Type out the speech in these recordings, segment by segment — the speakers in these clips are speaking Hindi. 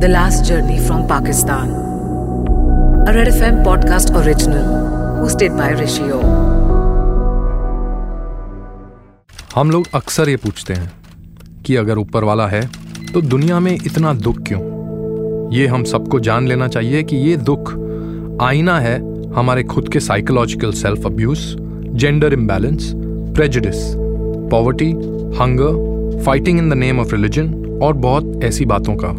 The Last Journey from Pakistan. A Red FM podcast original, hosted by Rishio. हम लोग अक्सर ये पूछते हैं कि अगर ऊपर वाला है तो दुनिया में इतना दुख क्यों ये हम सबको जान लेना चाहिए कि ये दुख आईना है हमारे खुद के psychological self abuse gender imbalance prejudice poverty hunger fighting in the name of religion और बहुत ऐसी बातों का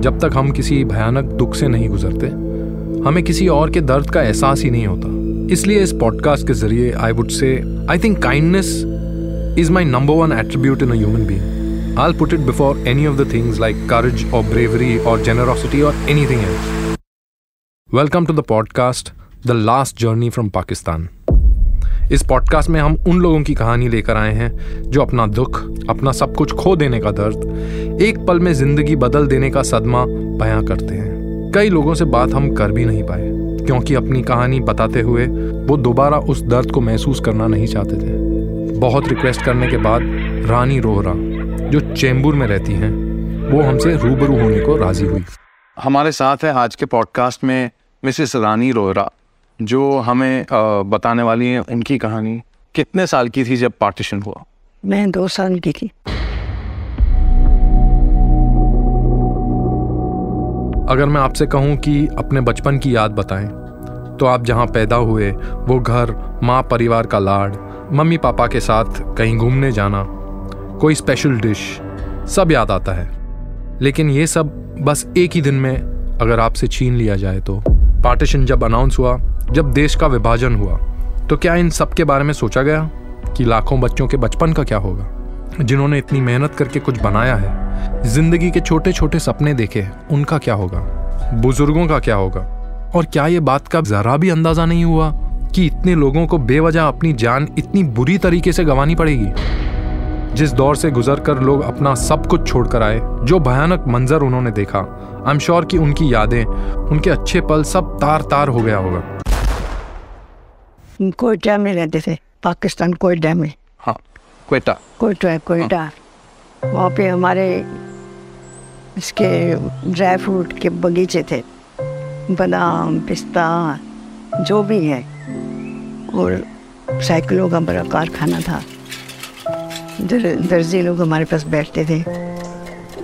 जब तक हम किसी भयानक दुख से नहीं गुजरते, हमें किसी और के दर्द का एहसास ही नहीं होता। इसलिए इस पॉडकास्ट के ज़रिए I would say I think kindness is my number one attribute in human being I put it before any of the things like courage और ब्रेवरी और जेनरॉसिटी और anything welcome to the podcast the last journey from Pakistan इस पॉडकास्ट में हम उन लोगों की कहानी लेकर आए हैं जो अपना दुख, अपना सब कुछ खो देने का दर्द, एक पल में ज़िंदगी बदल देने का सदमा बयां करते हैं। कई लोगों से बात हम कर भी नहीं पाए, क्योंकि अपनी कहानी बताते हुए वो दोबारा उस दर्द को महसूस करना नहीं चाहते थे। बहुत रिक्वेस्ट करने के बाद रानी रोहरा, जो चेंबूर में रहती हैं, वो हमसे रूबरू होने को राज़ी हुई। हमारे साथ है आज के पॉडकास्ट में मिसेस रानी रोहरा जो हमें बताने वाली है उनकी कहानी कितने साल की थी जब पार्टीशन हुआ? मैं दो साल की थी। अगर मैं आपसे कहूँ कि अपने बचपन की याद बताएँ तो आप जहाँ पैदा हुए वो घर माँ परिवार का लाड मम्मी पापा के साथ कहीं घूमने जाना कोई स्पेशल डिश सब याद आता है। लेकिन ये सब बस एक ही दिन में अगर आपसे छीन लिया जाए तो। पार्टीशन जब अनाउंस हुआ जब देश का विभाजन हुआ तो क्या इन सब के बारे में सोचा गया कि लाखों बच्चों के बचपन का क्या होगा? जिन्होंने इतनी मेहनत करके कुछ बनाया है, ज़िंदगी के छोटे छोटे सपने देखे उनका क्या होगा? बुज़ुर्गों का क्या होगा? और क्या ये बात का जरा भी अंदाज़ा नहीं हुआ कि इतने लोगों को बेवजह अपनी जान इतनी बुरी तरीके से गंवानी पड़ेगी? जिस दौर से गुजर कर लोग अपना सब कुछ छोड़कर आए, जो भयानक मंजर उन्होंने देखा आई एम श्योर कि उनकी यादें, उनके अच्छे पल सब तार तार हो गया होगा। कोयटा में रहते थे पाकिस्तान कोयटा में हाँ क्वेटा कोयटा कोयटा। वहाँ पे हमारे इसके ड्राई फ्रूट के बगीचे थे। बादाम पिस्ता जो भी है। और साइकिलों का बड़ा कारखाना था। दर, दर्जी लोग हमारे पास बैठते थे।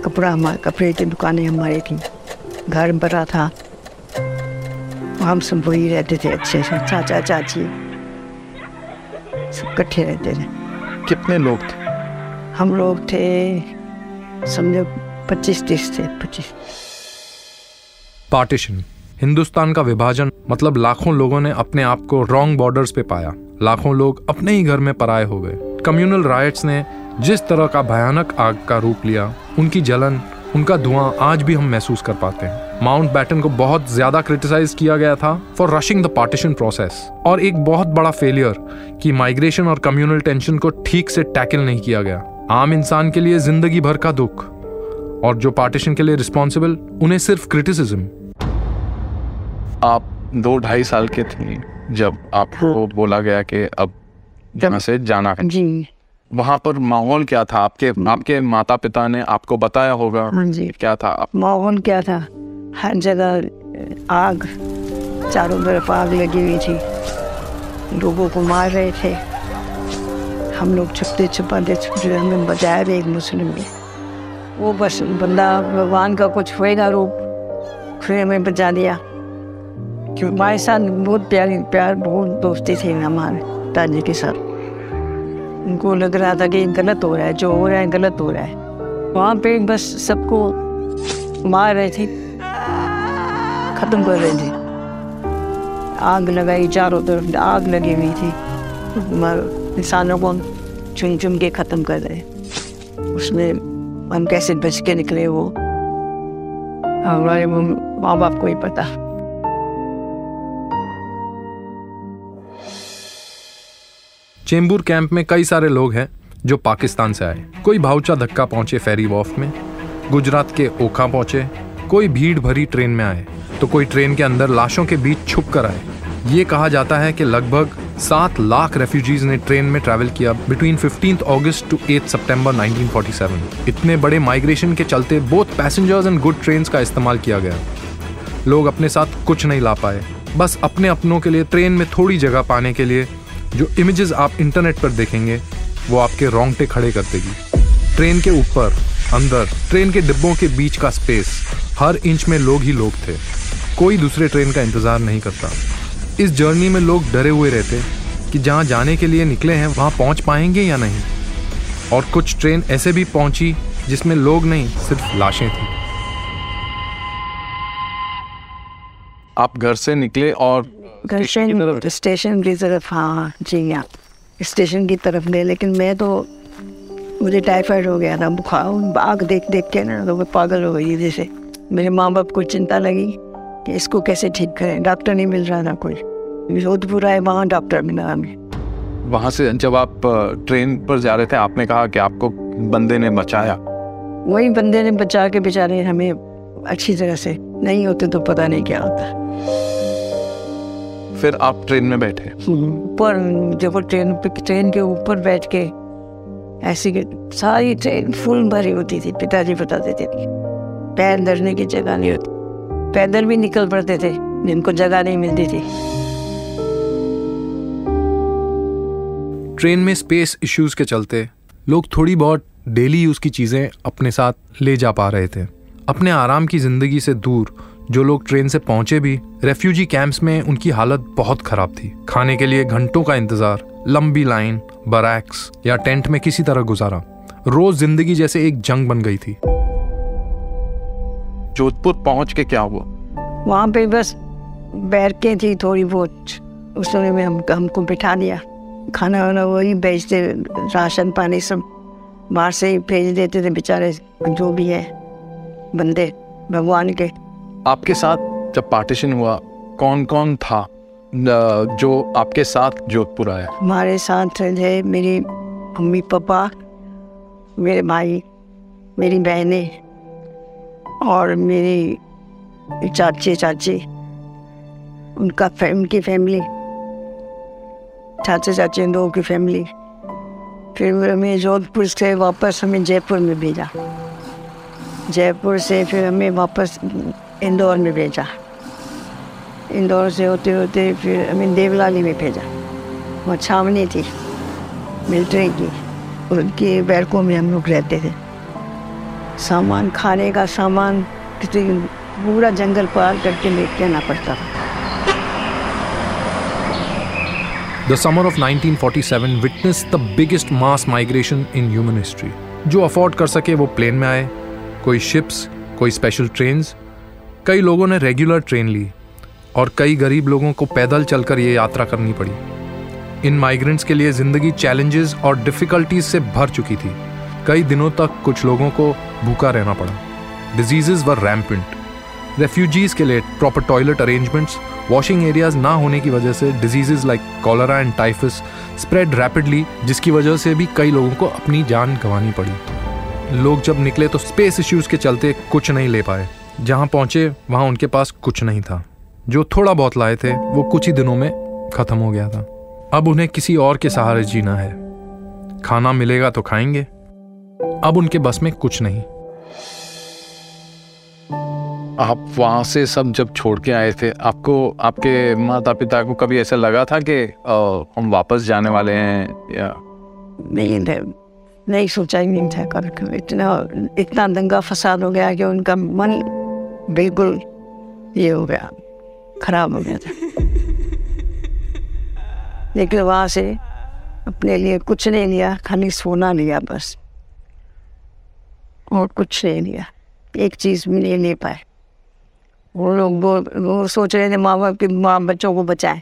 कपड़ा हमारे कपड़े की दुकानें हमारी थी। घर बड़ा था। हम सब वही रहते थे अच्छे से। चाचा चाची। सब इकट्ठे रहते थे। कितने लोग थे? हम लोग थे समझो पच्चीस तीस थे पच्चीस। पार्टीशन हिंदुस्तान का विभाजन मतलब लाखों लोगों ने अपने आप को रॉन्ग बॉर्डर्स पे पाया। लाखों लोग अपने ही घर में पराए हो गए। कम्युनल राइट्स ने जिस तरह का भयानक आग का रूप लिया उनकी जलन उनका धुआँ आज भी हम महसूस कर पाते हैं। माउंट बैटन को बहुत ज़्यादा क्रिटिसाइज किया गया था for rushing the partition process और एक बहुत बड़ा फेलियर कि माइग्रेशन और कम्युनल टेंशन को ठीक से टैकल नहीं किया गया। आम इंसान के लिए ज़िंदगी भर का दुख और जो पार्टीशन के लिए रिस्पॉन्सिबल उन्हें सिर्फ़ क्रिटिसिज्म आप दो ढाई साल के थे जब आपको बोला गया कि अब यहाँ से जाना है। जी। वहाँ पर माहौल क्या था? आपके आपके माता पिता ने आपको बताया होगा हाँ जी। क्या था? आप माहौल क्या था? हर जगह आग चारों तरफ़ आग लगी हुई थी। लोगों को मार रहे थे। हम लोग छुपते छुपाते छुपते हमें बचाया भी एक मुस्लिम ने। वो बस बंदा भगवान का कुछ होएगा रूप फिर हमें बचा दिया। क्यों हमारे साथ बहुत प्यारी प्यार बहुत दोस्ती थी हमारे ताजी के साथ। उनको लग रहा था कि गलत हो रहा है, जो हो रहा है गलत हो रहा है। वहाँ पे बस सबको मार रहे थे, ख़त्म कर रहे थे। आग लगाई, चारों तरफ़ आग लगी हुई थी। इंसानों को चुन चुन के ख़त्म कर रहे उसमें हम कैसे बच के निकले वो? हमारे माँ बाप को ही पता। चेंबूर कैंप में कई सारे लोग हैं जो पाकिस्तान से आए। कोई भाउचा धक्का पहुँचे फेरी वॉफ में, गुजरात के ओखा पहुँचे, कोई भीड़ भरी ट्रेन में आए तो कोई ट्रेन के अंदर लाशों के बीच छुप कर आए। ये कहा जाता है कि लगभग सात लाख रेफ्यूजीज ने ट्रेन में ट्रैवल किया between fifteen August to eight September 1947 इतने बड़े माइग्रेशन के चलते both passengers and good train का इस्तेमाल किया गया। लोग अपने साथ कुछ नहीं ला पाए। बस अपने अपनों के लिए ट्रेन में थोड़ी जगह पाने के लिए जो इमेजेस आप इंटरनेट पर देखेंगे, वो आपके रोंगटे खड़े कर देगी। ट्रेन के ऊपर, अंदर, ट्रेन के डिब्बों के बीच का स्पेस हर इंच में लोग ही लोग थे। कोई दूसरे ट्रेन का इंतज़ार नहीं करता। इस जर्नी में लोग डरे हुए रहते कि जहाँ जाने के लिए निकले हैं, वहाँ पहुँच पाएँगे या नहीं। और कुछ ट्रेन ऐसे भी पहुँची जिसमें लोग नहीं, सिर्फ़ लाशें थी। आप घर से निकले और घर से स्टेशन की तरफ़ हाँ जी हाँ स्टेशन की तरफ़ ले लेकिन मैं तो मुझे टाइफाइड हो गया था बुखार आग देख देख के ना तो मैं पागल हो गई जैसे। मेरे माँ बाप को चिंता लगी कि इसको कैसे ठीक करें। डॉक्टर नहीं मिल रहा था कोई। जोधपुर आए वहाँ डॉक्टर मिला हमें। वहाँ से जब आप ट्रेन पर जा रहे थे आपने कहा कि आपको बंदे ने बचाया। वही बंदे ने बचा के बेचारे हमें अच्छी तरह से नहीं होते तो पता नहीं क्या होता। फिर आप ट्रेन में बैठे? ऊपर जब वो ट्रेन पे ट्रेन के ऊपर बैठ के ऐसी के सारी ट्रेन फुल भरी होती थी पिताजी बताते थे। पैर धरने की जगह नहीं होती। पैदल भी निकल पड़ते थे जिनको जगह नहीं मिलती थी। ट्रेन में स्पेस इश्यूज़ के चलते लोग थोड़ी बहुत डेली यूज़ की चीज़ें अपने साथ ले जा पा रहे थे। अपने आराम की ज़िंदगी से दूर जो लोग ट्रेन से पहुँचे भी रेफ्यूजी कैंप्स में उनकी हालत बहुत खराब थी। खाने के लिए घंटों का इंतज़ार लंबी लाइन बरैक्स या टेंट में किसी तरह गुजारा। रोज ज़िंदगी जैसे एक जंग बन गई थी। जोधपुर पहुँच के क्या हुआ? वहाँ पे बस बैरकें थी थोड़ी बहुत। उस समय में हम हमको बिठा दिया। खाना वाना वही बेचते राशन पानी सब बाहर से ही भेज देते थे बेचारे जो भी है। बंदे भगवान के। आपके साथ जब पार्टीशन हुआ कौन कौन था जो आपके साथ जोधपुर आया? हमारे साथ है मेरी मम्मी पापा मेरे भाई मेरी बहनें और मेरी चाचे चाची उनका फै, उनकी फैमिली। चाचे चाची इन लोगों की फैमिली। फिर हमें जोधपुर से वापस हमें जयपुर में भेजा। जयपुर से फिर हमें वापस इंदौर में भेजा। इंदौर से होते होते फिर हमें देवलाली में भेजा। वहाँ छावनी थी, मिलिट्री की। उनके बैरकों में हम लोग रहते थे। सामान, खाने का सामान, किसी पूरा जंगल पार करके लेके आना पड़ता था। The summer of 1947 witnessed the biggest mass migration in human history. जो अफोर्ड कर सके वो प्लेन में आए कोई शिप्स कोई स्पेशल ट्रेन्स कई लोगों ने रेगुलर ट्रेन ली और कई गरीब लोगों को पैदल चलकर ये यात्रा करनी पड़ी। इन माइग्रेंट्स के लिए ज़िंदगी चैलेंजेस और डिफिकल्टीज से भर चुकी थी। कई दिनों तक कुछ लोगों को भूखा रहना पड़ा। डिजीजेज वर रैम्पेंट रेफ्यूजीज के लिए proper toilet arrangements washing areas ना होने की वजह से diseases like cholera and typhus spread rapidly जिसकी वजह से भी कई लोगों को अपनी जान गंवानी पड़ी। लोग जब निकले तो स्पेस इश्यूज़ के चलते कुछ नहीं ले पाए। जहाँ पहुँचे वहाँ उनके पास कुछ नहीं था। जो थोड़ा बहुत लाए थे वो कुछ ही दिनों में खत्म हो गया था। अब उन्हें किसी और के सहारे जीना है। खाना मिलेगा तो खाएँगे। अब उनके बस में कुछ नहीं। आप वहाँ से सब जब छोड़ के आए थे आपको आपके माता पिता को कभी ऐसा लगा था कि हम वापस जाने वाले हैं या नहीं थे नहीं सोचा ही नहीं था कर इतना इतना दंगा फसाद हो गया कि उनका मन बिल्कुल ये हो गया, खराब हो गया था। लेकिन वहाँ से अपने लिए कुछ नहीं लिया, खाली सोना लिया बस। और कुछ नहीं लिया, एक चीज़ भी नहीं ले पाए। वो लोग वो वो सोच रहे थे माँ बाप की, माँ बच्चों को बचाए।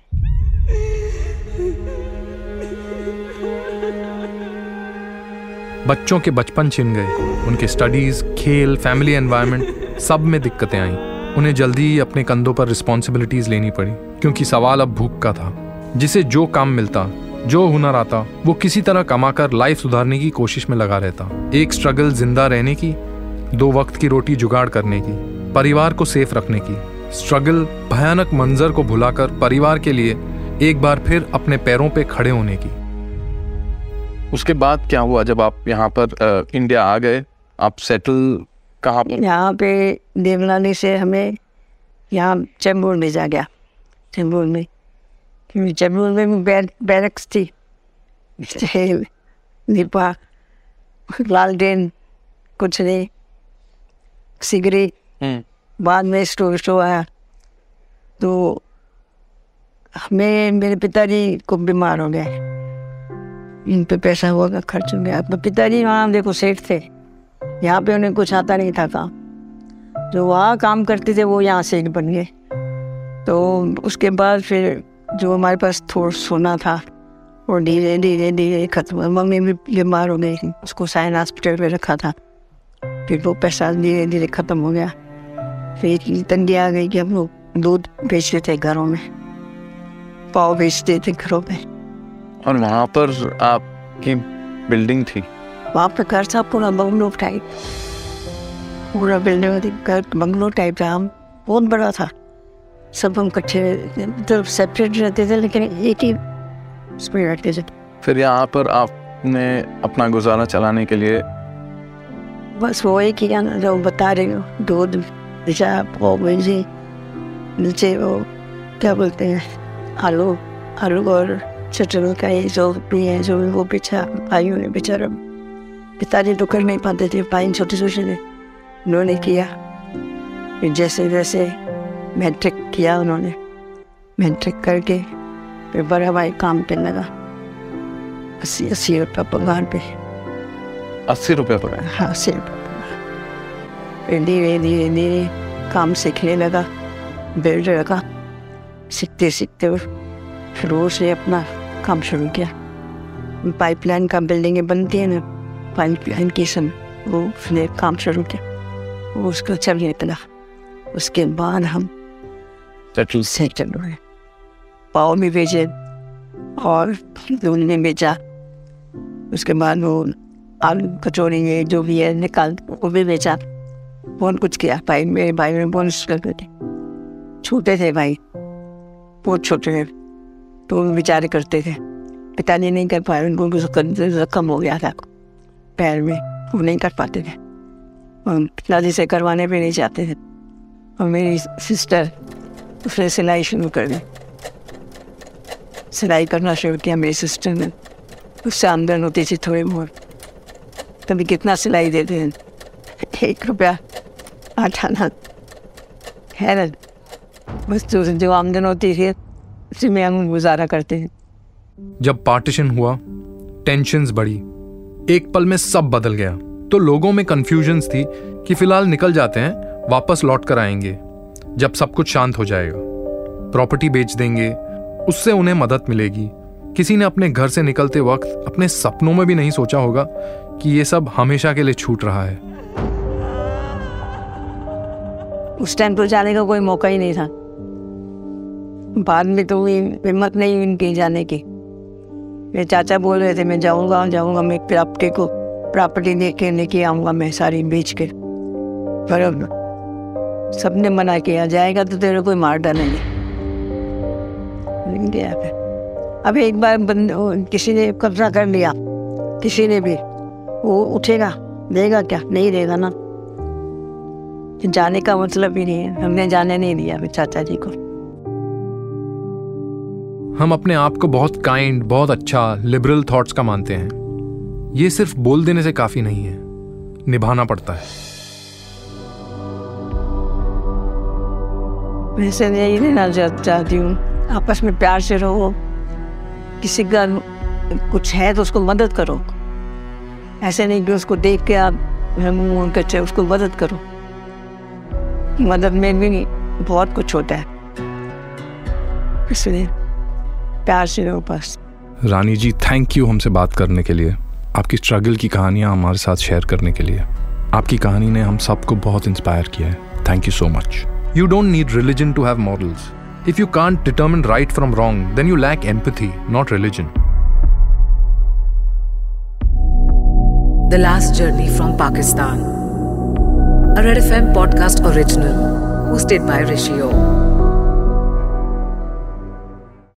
बच्चों के बचपन छिन गए। उनके स्टडीज़ खेल फैमिली एनवायरनमेंट सब में दिक्कतें आईं। उन्हें जल्दी ही अपने कंधों पर रिस्पॉन्सिबिलिटीज लेनी पड़ी, क्योंकि सवाल अब भूख का था। जिसे जो काम मिलता, जो हुनर आता, वो किसी तरह कमाकर लाइफ सुधारने की कोशिश में लगा रहता। एक स्ट्रगल ज़िंदा रहने की, दो वक्त की रोटी जुगाड़ करने की, परिवार को सेफ़ रखने की। स्ट्रगल भयानक मंजर को भुलाकर परिवार के लिए एक बार फिर अपने पैरों पे खड़े होने की। उसके बाद क्या हुआ जब आप यहाँ पर अ, इंडिया आ गए? आप सेटल कहाँ यहाँ पे देवलानी से हमें यहाँ चैम्बूर में जा गया। चैम्बूर में। क्योंकि चैम्बूर में बैर, बैरक्स थी। दीपा लालटेन कुछ नहीं। सिगरेट। हम्म, बाद में स्टोर शो आया। तो हमें मेरे पिताजी को बीमार हो गए इन पे पैसा हुआ का खर्च हो गया तो पिताजी वहाँ देखो, सेठ थे। यहाँ पे उन्हें कुछ आता नहीं था काम। जो वहाँ काम करते थे, वो यहाँ सेठ बन गए। तो उसके बाद फिर जो हमारे पास थोड़ा सोना था, वो धीरे धीरे धीरे खत्म हुआ। मम्मी भी बीमार हो गई उसको साइन हॉस्पिटल में रखा था। फिर वो पैसा धीरे धीरे ख़त्म हो गया। फिर इतनी तंगी आ गई कि हम लोग दूध बेचते थे घरों में। पाव बेचते थे घरों में। और वहाँ पर आपकी बिल्डिंग थी। वहाँ पे घर था पूरा बंगलो टाइप पूरा बिल्डिंग घर बंगलो टाइप था। हम बहुत बड़ा था। सब हम इकट्ठे मतलब सेपरेट रहते थे लेकिन एक ही उसमें रहते थे। फिर यहाँ पर आपने अपना गुजारा चलाने के लिए बस वो एक ही ना जो बता रही हो दूध बेचा वो भेजी नीचे वो क्या बोलते हैं? आलू आलू और चटनी का ये जो भी है जो भी वो बेचा भाइयों ने बेचारा पिताजी तो कर नहीं पाते थे भाई छोटे छोटे थे उन्होंने किया जैसे जैसे मैट्रिक किया उन्होंने मैट्रिक करके फिर बड़ा भाई काम पे लगा अस्सी अस्सी रुपये पगार पे अस्सी रुपये पर है हाँ सिर फिर धीरे धीरे धीरे काम सीखने लगा बिल्डर लगा सीखते सीखते फिर से अपना काम शुरू किया। पाइपलाइन का बिल्डिंगें बनती है ना पाइपलाइन की सब वो फिर काम शुरू किया। वो उसका चलने निकला उसके बाद हम सेटल। हुए पाव भी बेचे और दूध ने बेचा उसके बाद वो आलू कचौड़ी ये जो भी है निकाल वो भी बेचा बहुत कुछ किया भाई मेरे भाई में बहुत छोटे थे भाई बहुत छोटे थे। तो वो बेचारे करते थे। पिताजी नहीं कर पाए उनको जख्म हो गया था। पैर में वो नहीं कर पाते थे। और पिताजी से करवाने भी नहीं चाहते थे। और मेरी सिस्टर उसने सिलाई शुरू कर दी। सिलाई करना शुरू किया मेरी सिस्टर ने। उससे आमदन होती थी थोड़ी बहुत। कभी कितना सिलाई देते हैं। एक रुपया आठ आना। ना बस जो आमदन होती थी उसी में हम गुजारा करते हैं। जब पार्टीशन हुआ टेंशन बढ़ी। एक पल में सब बदल गया। तो लोगों में कंफ्यूजन थी कि फ़िलहाल निकल जाते हैं वापस लौट कर आएँगे जब सब कुछ शांत हो जाएगा। प्रॉपर्टी बेच देंगे उससे उन्हें मदद मिलेगी। किसी ने अपने घर से निकलते वक्त अपने सपनों में भी नहीं सोचा होगा कि ये सब हमेशा के लिए छूट रहा है। उस टाइम तो जाने का कोई मौका ही नहीं था। बाद में तो हिम्मत नहीं हुई जाने की। मेरे चाचा बोल रहे थे, मैं जाऊँगा जाऊँगा मैं प्रॉपर्टी को, प्रॉपर्टी देख के लेके आऊँगा मैं सारी बेच के। पर सबने मना किया, जाएगा तो तेरे कोई मार डालेंगे गया फिर। अब एक बार बंद किसी ने कब्जा कर लिया, किसी ने भी। वो उठेगा, देगा क्या? नहीं देगा ना। जाने का मतलब ही नहीं है। हमने जाने नहीं दिया चाचा जी को। हम अपने आप को बहुत काइंड बहुत अच्छा लिबरल थॉट्स का मानते हैं। ये सिर्फ़ बोल देने से काफ़ी नहीं है। निभाना पड़ता है। मैं यही लेना चाहती हूँ। आपस में प्यार से रहो। किसी का कुछ है तो उसको मदद करो। ऐसे नहीं कि उसको देख के आप मुँह कच्चे उसको मदद करो। मदद में भी बहुत कुछ होता है। इसलिए प्यार से रहो बस। रानी जी थैंक यू हमसे बात करने के लिए। आपकी स्ट्रगल की कहानियाँ हमारे साथ शेयर करने के लिए। आपकी कहानी ने हम सबको बहुत इंस्पायर किया है। Thank you so much you don't need religion to have models if you can't determine right from wrong then you lack empathy not religion The Last Journey from Pakistan. A Red FM podcast original hosted by Rishi O.